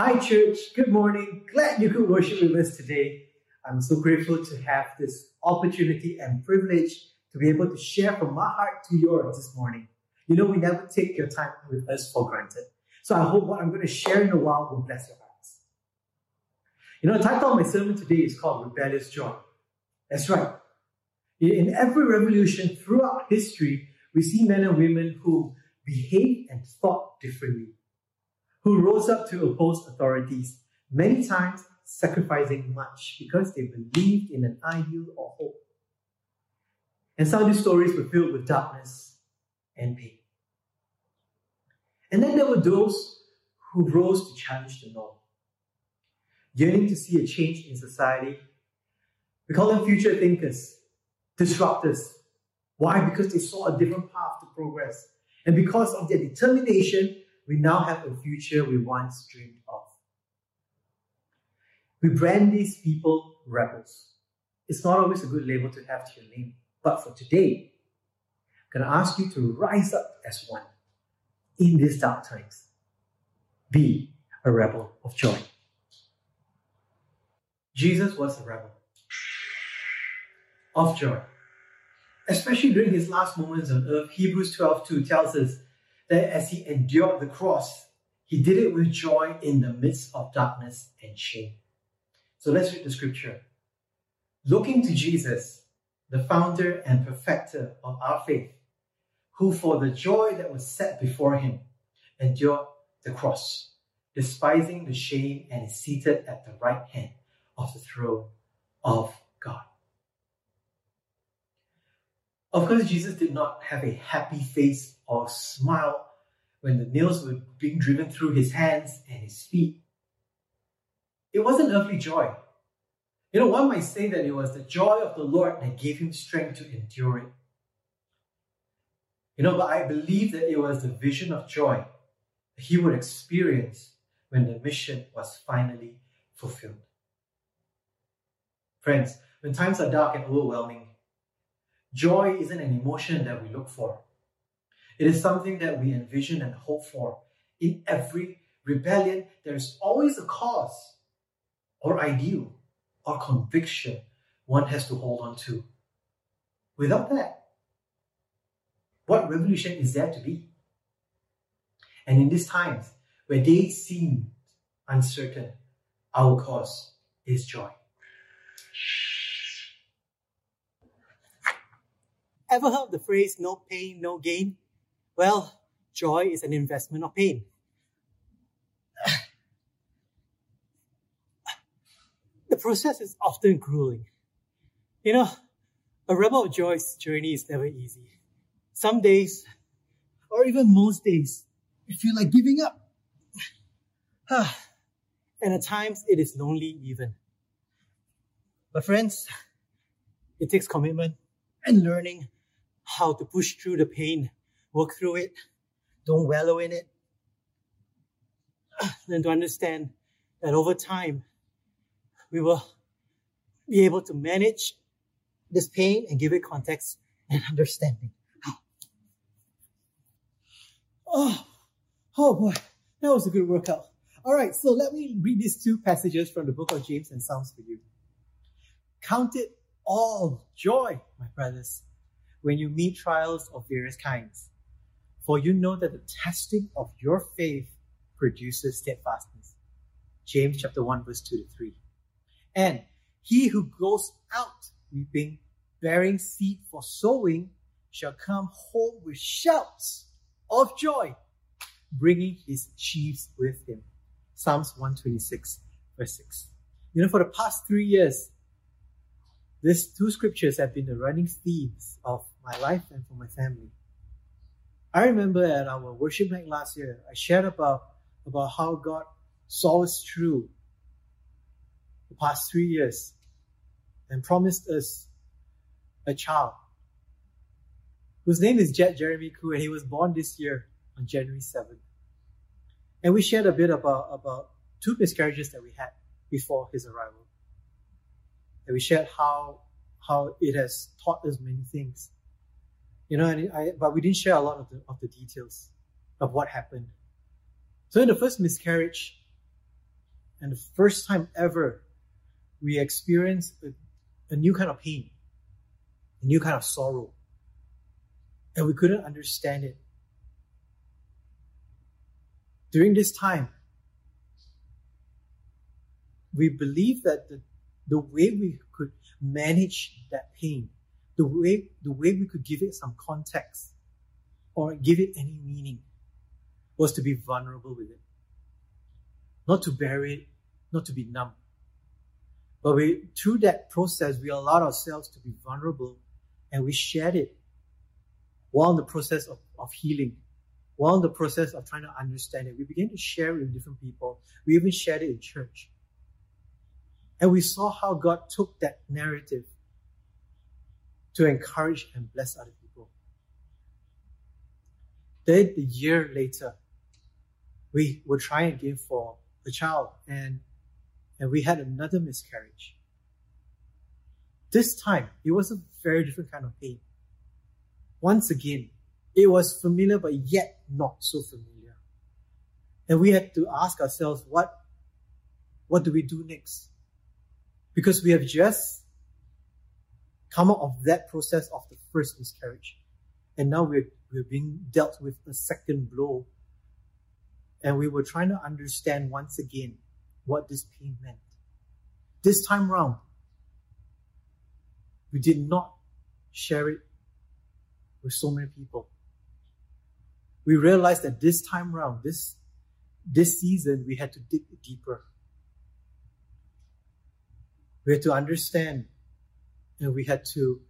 Hi, church. Good morning. Glad you could worship with us today. I'm so grateful to have this opportunity and privilege to be able to share from my heart to yours this morning. You know, we never take your time with us for granted. So I hope what I'm going to share in a while will bless your hearts. You know, the title of my sermon today is called Rebellious Joy. That's right. In every revolution throughout history, we see men and women who behaved and thought differently, who rose up to oppose authorities, many times sacrificing much because they believed in an ideal or hope. And some of these stories were filled with darkness and pain. And then there were those who rose to challenge the norm, yearning to see a change in society. We call them future thinkers, disruptors. Why? Because they saw a different path to progress. And because of their determination, we now have a future we once dreamed of. We brand these people rebels. It's not always a good label to have to your name. But for today, I'm going to ask you to rise up as one in these dark times. Be a rebel of joy. Jesus was a rebel of joy. Especially during his last moments on earth, Hebrews 12 2 tells us that as he endured the cross, he did it with joy in the midst of darkness and shame. So let's read the scripture. Looking to Jesus, the founder and perfecter of our faith, who for the joy that was set before him endured the cross, despising the shame, and is seated at the right hand of the throne of God. Of course, Jesus did not have a happy face or smile when the nails were being driven through his hands and his feet. It wasn't earthly joy. You know, one might say that it was the joy of the Lord that gave him strength to endure it. You know, but I believe that it was the vision of joy that he would experience when the mission was finally fulfilled. Friends, when times are dark and overwhelming, joy isn't an emotion that we look for. It is something that we envision and hope for. In every rebellion, there is always a cause or ideal or conviction one has to hold on to. Without that, what revolution is there to be? And in these times where they seem uncertain, our cause is joy. Ever heard the phrase no pain, no gain? Well, joy is an investment of pain. the process is often grueling. You know, a rebel of joy's journey is never easy. Some days, or even most days, you feel like giving up. and at times it is lonely even. But friends, it takes commitment and learning how to push through the pain, work through it, don't wallow in it. Then to understand that over time, we will be able to manage this pain and give it context and understanding. Oh, oh boy, that was a good workout. All right, so let me read these two passages from the book of James and Psalms for you. Count it all joy, my brothers, when you meet trials of various kinds. For you know that the testing of your faith produces steadfastness. James chapter 1, verse 2 to 3. And he who goes out weeping, bearing seed for sowing, shall come home with shouts of joy, bringing his sheaves with him. Psalms 126, verse 6. You know, for the past three years, these two scriptures have been the running themes of my life and for my family. I remember at our worship night last year, I shared about, about how God saw us through the past three years and promised us a child whose name is Jet Jeremy Koo, and he was born this year on January 7th. And we shared a bit about, about two miscarriages that we had before his arrival. And we shared how, how it has taught us many things. You know, and I, but we didn't share a lot of the, of the details of what happened. So in the first miscarriage, and the first time ever we experienced a, a new kind of pain, a new kind of sorrow. And we couldn't understand it. During this time, we believe that the, the way we could manage that pain, the way, the way we could give it some context or give it any meaning was to be vulnerable with it. Not to bury it, not to be numb. But we, through that process, we allowed ourselves to be vulnerable and we shared it while in the process of, of healing, while in the process of trying to understand it. We began to share it with different people. We even shared it in church. And we saw how God took that narrative to encourage and bless other people. Then a year later, we were trying again for a child and and we had another miscarriage. This time, it was a very different kind of pain. Once again, it was familiar, but yet not so familiar. And we had to ask ourselves, what, what do we do next? Because we have just come out of that process of the first miscarriage. And now we're, we're being dealt with a second blow. And we were trying to understand once again what this pain meant. This time round, we did not share it with so many people. We realized that this time round, this, this season, we had to dig deeper. We had to understand and we had to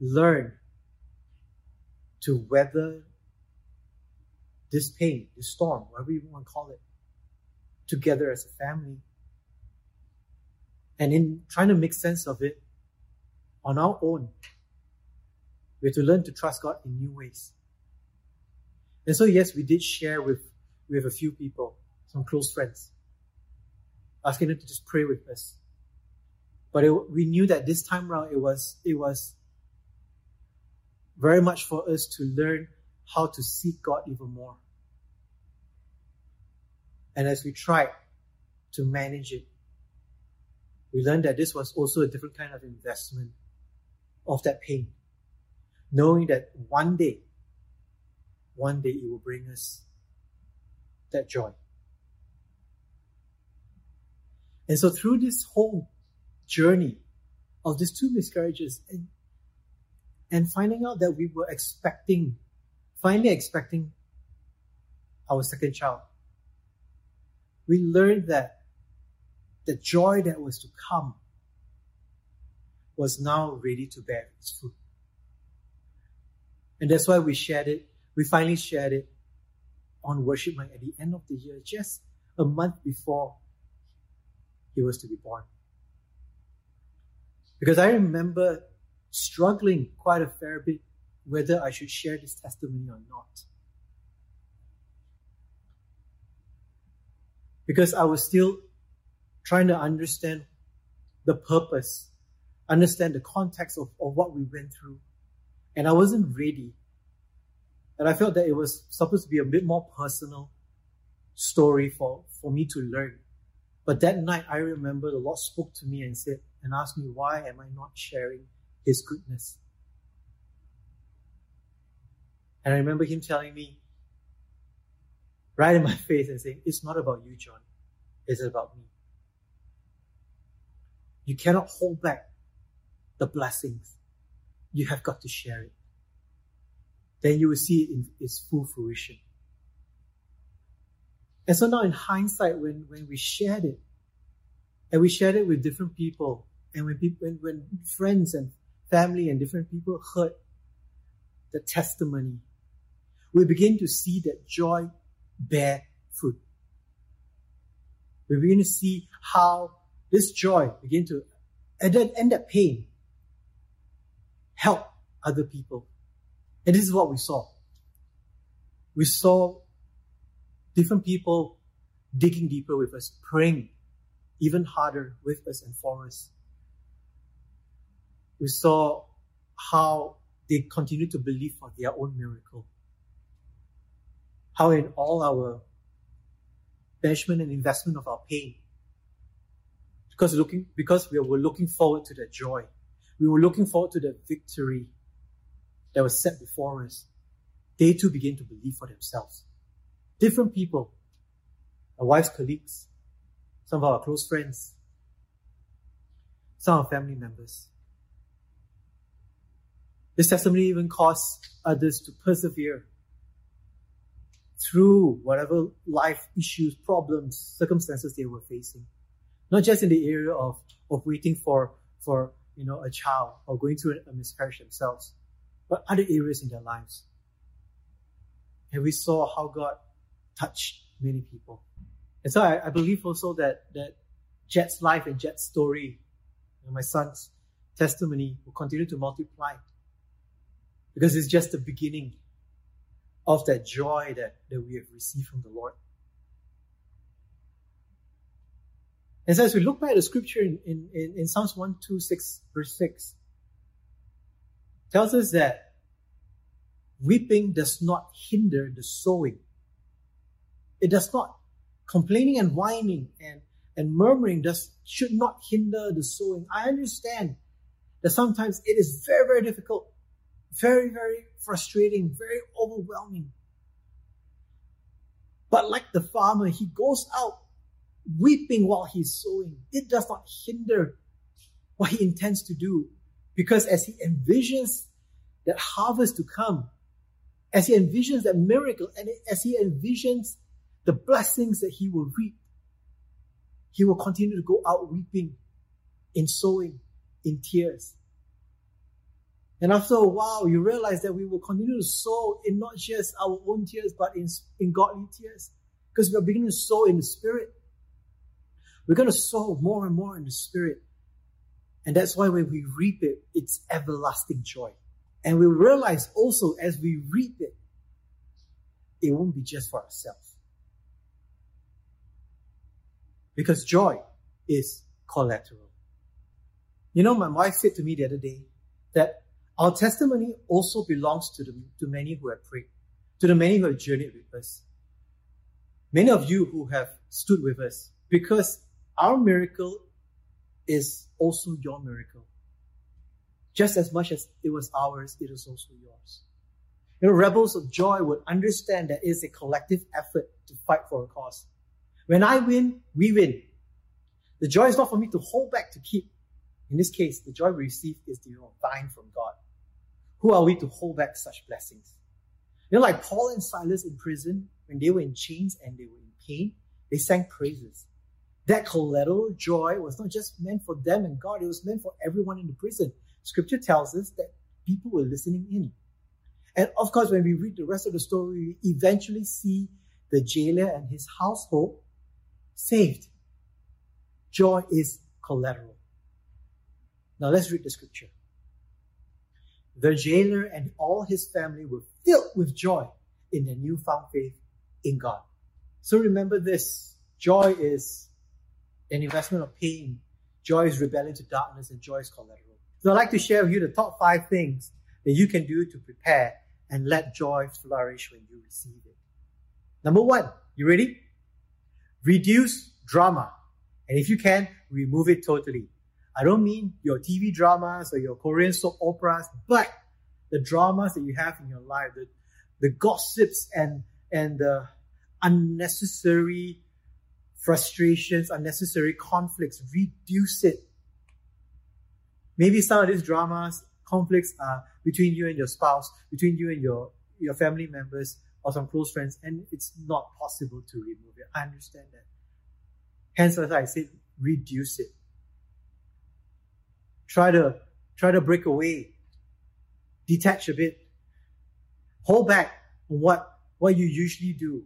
learn to weather this pain, this storm, whatever you want to call it, together as a family. And in trying to make sense of it on our own, we had to learn to trust God in new ways. And so, yes, we did share with, with a few people, some close friends, asking them to just pray with us. But it, we knew that this time around, it was, it was very much for us to learn how to seek God even more. And as we tried to manage it, we learned that this was also a different kind of investment of that pain, knowing that one day, one day it will bring us that joy. And so through this whole journey of these two miscarriages and, and finding out that we were expecting, finally expecting our second child, we learned that the joy that was to come was now ready to bear its fruit. And that's why we shared it. We finally shared it on worship night at the end of the year, just a month before he was to be born. Because I remember struggling quite a fair bit whether I should share this testimony or not. Because I was still trying to understand the purpose, understand the context of, of what we went through. And I wasn't ready. And I felt that it was supposed to be a bit more personal story for, for me to learn. But that night, I remember the Lord spoke to me and said, and asked me, why am I not sharing His goodness? And I remember Him telling me, right in my face, and saying, it's not about you, Jon. It's about me. You cannot hold back the blessings. You have got to share it. Then you will see it in its full fruition. And so now in hindsight, when, when we shared it, and we shared it with different people, and when people, when, when friends and family and different people heard the testimony, we begin to see that joy bear fruit. We begin to see how this joy begin to, and then end that pain, help other people. And this is what we saw. We saw different people digging deeper with us, praying even harder with us and for us. We saw how they continue to believe for their own miracle. How in all our banishment and investment of our pain, Because looking because we were looking forward to that joy. We were looking forward to the victory that was set before us. They too begin to believe for themselves. Different people, our wife's colleagues, some of our close friends, some of our family members. This testimony even caused others to persevere through whatever life issues, problems, circumstances they were facing. Not just in the area of, of waiting for, for, you know, a child or going through a miscarriage themselves, but other areas in their lives. And we saw how God touched many people. And so I, I believe also that, that Jet's life and Jet's story, know, my son's testimony will continue to multiply because it's just the beginning of that joy that, that we have received from the Lord. And so as we look back at the scripture in, in, in Psalms 126, verse 6, tells us that weeping does not hinder the sowing. It does not. Complaining and whining and, and murmuring does should not hinder the sowing. I understand that sometimes it is very, very difficult, very, very frustrating, very overwhelming. But like the farmer, he goes out weeping while he's sowing. It does not hinder what he intends to do because as he envisions that harvest to come, as he envisions that miracle, and as he envisions the blessings that he will reap, he will continue to go out weeping, in sowing, in tears. And after a while, you realize that we will continue to sow in not just our own tears, but in, in godly tears. Because we're beginning to sow in the Spirit. We're going to sow more and more in the Spirit. And that's why when we reap it, it's everlasting joy. And we realize also as we reap it, it won't be just for ourselves. Because joy is collateral. You know, my wife said to me the other day that our testimony also belongs to the to many who have prayed, to the many who have journeyed with us. Many of you who have stood with us, because our miracle is also your miracle. Just as much as it was ours, it is also yours. You know, rebels of joy would understand that it's a collective effort to fight for a cause. When I win, we win. The joy is not for me to hold back to keep. In this case, the joy we receive is divine from God. Who are we to hold back such blessings? You know, like Paul and Silas in prison, when they were in chains and they were in pain, they sang praises. That collateral joy was not just meant for them and God, it was meant for everyone in the prison. Scripture tells us that people were listening in. And of course, when we read the rest of the story, we eventually see the jailer and his household saved. Joy is collateral. Now let's read the scripture. The jailer and all his family were filled with joy in their newfound faith in God. So remember this. Joy is an investment of pain. Joy is rebellion to darkness and joy is collateral. So I'd like to share with you the top five things that you can do to prepare and let joy flourish when you receive it. Number one, you ready? Reduce drama. And if you can, remove it totally. I don't mean your TV dramas or your Korean soap operas, but the dramas that you have in your life, the, the gossips and, and the unnecessary frustrations, unnecessary conflicts, reduce it. Maybe some of these dramas, conflicts are between you and your spouse, between you and your, your family members, or some close friends, and it's not possible to remove it. I understand that. Hence, as I said, reduce it. Try to try to break away, detach a bit, hold back on what what you usually do.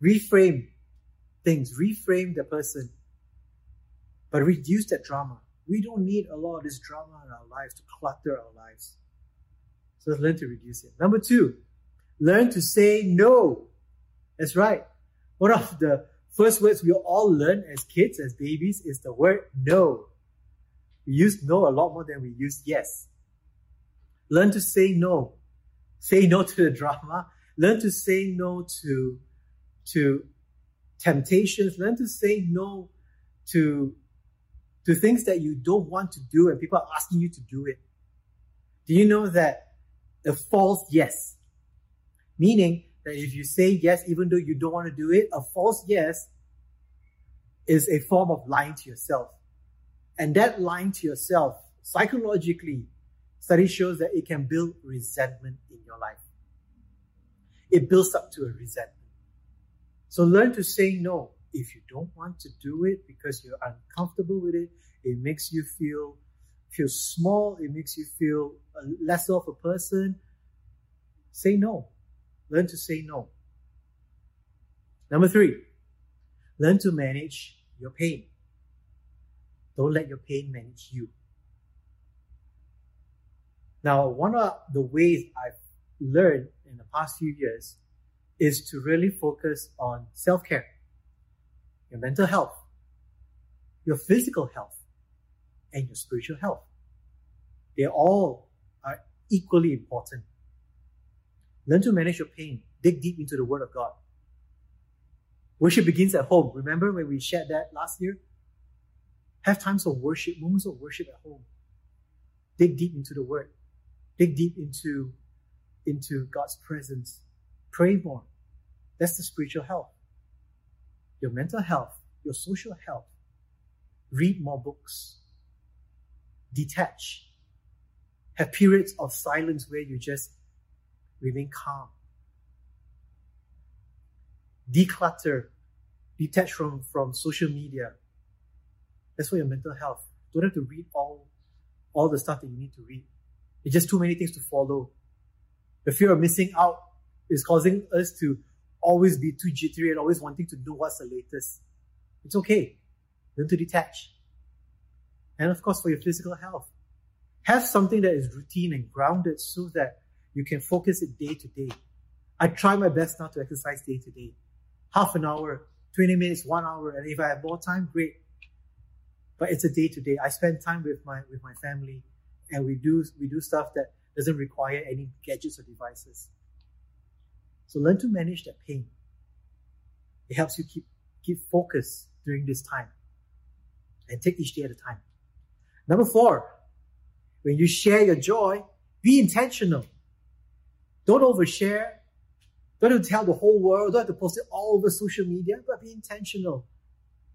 Reframe things, reframe the person, but reduce that drama. We don't need a lot of this drama in our lives to clutter our lives. So let's learn to reduce it. Number two, learn to say no. That's right. One of the first words we all learn as kids, as babies, is the word no. We use no a lot more than we use yes. Learn to say no. Say no to the drama. Learn to say no to, to temptations. Learn to say no to to things that you don't want to do and people are asking you to do it. Do you know that a false yes, meaning that if you say yes, even though you don't want to do it, a false yes is a form of lying to yourself. And that lying to yourself, psychologically, study shows that it can build resentment in your life. It builds up to a resentment. So learn to say no. If you don't want to do it because you're uncomfortable with it, it makes you feel feel small, it makes you feel less of a person. Say no. Learn to say no. Number three, learn to manage your pain. Don't let your pain manage you. Now, one of the ways I've learned in the past few years is to really focus on self care, your mental health, your physical health, and your spiritual health. They all are equally important. Learn to manage your pain. Dig deep into the Word of God. Worship begins at home. Remember when we shared that last year? Have times of worship, moments of worship at home. Dig deep into the Word. Dig deep into, into God's presence. Pray more. That's the spiritual health. Your mental health, your social health. Read more books. Detach. Have periods of silence where you just remain calm. Declutter. Detach from, from social media. That's for your mental health. Don't have to read all, all the stuff that you need to read. It's just too many things to follow. The fear of missing out is causing us to always be too jittery and always wanting to know what's the latest. It's okay. Learn to detach. And of course, for your physical health, have something that is routine and grounded so that you can focus it day to day. I try my best not to exercise day to day. Half an hour, 20 minutes, one hour, and if I have more time, great. But it's a day to day. I spend time with my with my family and we do we do stuff that doesn't require any gadgets or devices. So learn to manage that pain. It helps you keep keep focus during this time. And take each day at a time. Number four, when you share your joy, be intentional. Don't overshare. Don't have to tell the whole world. Don't have to post it all over social media, but be intentional.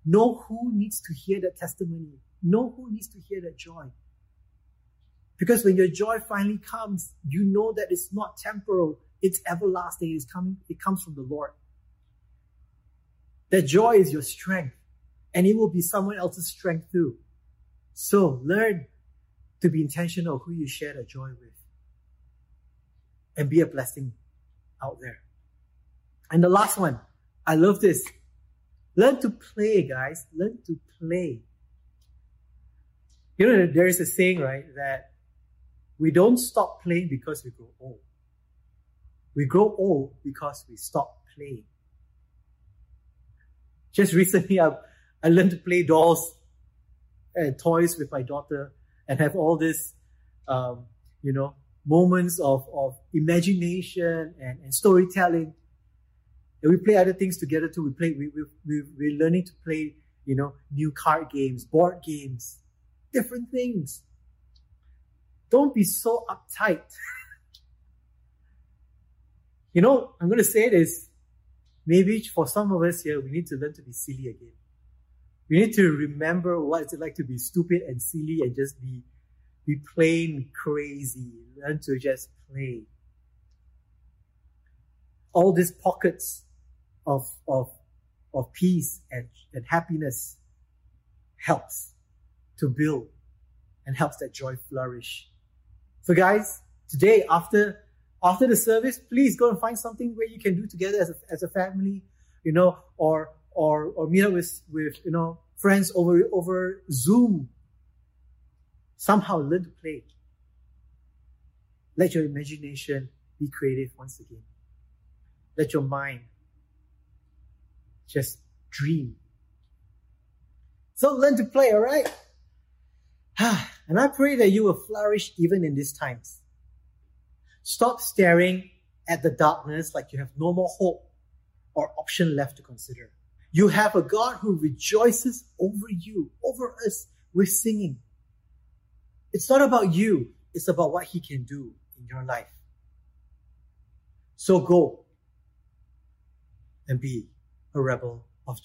Know who needs to hear that testimony. Know who needs to hear that joy. Because when your joy finally comes, you know that it's not temporal, it's everlasting, it's coming, it comes from the Lord. That joy is your strength, and it will be someone else's strength too. So learn to be intentional who you share that joy with. And be a blessing out there. And the last one, I love this. Learn to play, guys. Learn to play. You know, there is a saying, right, that we don't stop playing because we grow old. We grow old because we stop playing. Just recently, I, I learned to play dolls and toys with my daughter and have all this, um, you know, moments of, of imagination and, and storytelling. And we play other things together too. We play, we, we, we, we're learning to play, you know, new card games, board games, different things. Don't be so uptight. you know, I'm going to say this. Maybe for some of us here, we need to learn to be silly again. We need to remember what it's like to be stupid and silly and just be, be plain crazy. Learn to just play. All these pockets of, of, of peace and, and happiness helps to build and helps that joy flourish. So guys, today after after the service, please go and find something where you can do together as a, as a family, you know, or or or meet up with with you know friends over over Zoom. Somehow learn to play. Let your imagination be creative once again. Let your mind just dream. So learn to play, all right? And I pray that you will flourish even in these times. Stop staring at the darkness like you have no more hope or option left to consider. You have a God who rejoices over you, over us We're singing. It's not about you. It's about what he can do in your life. So go and be a rebel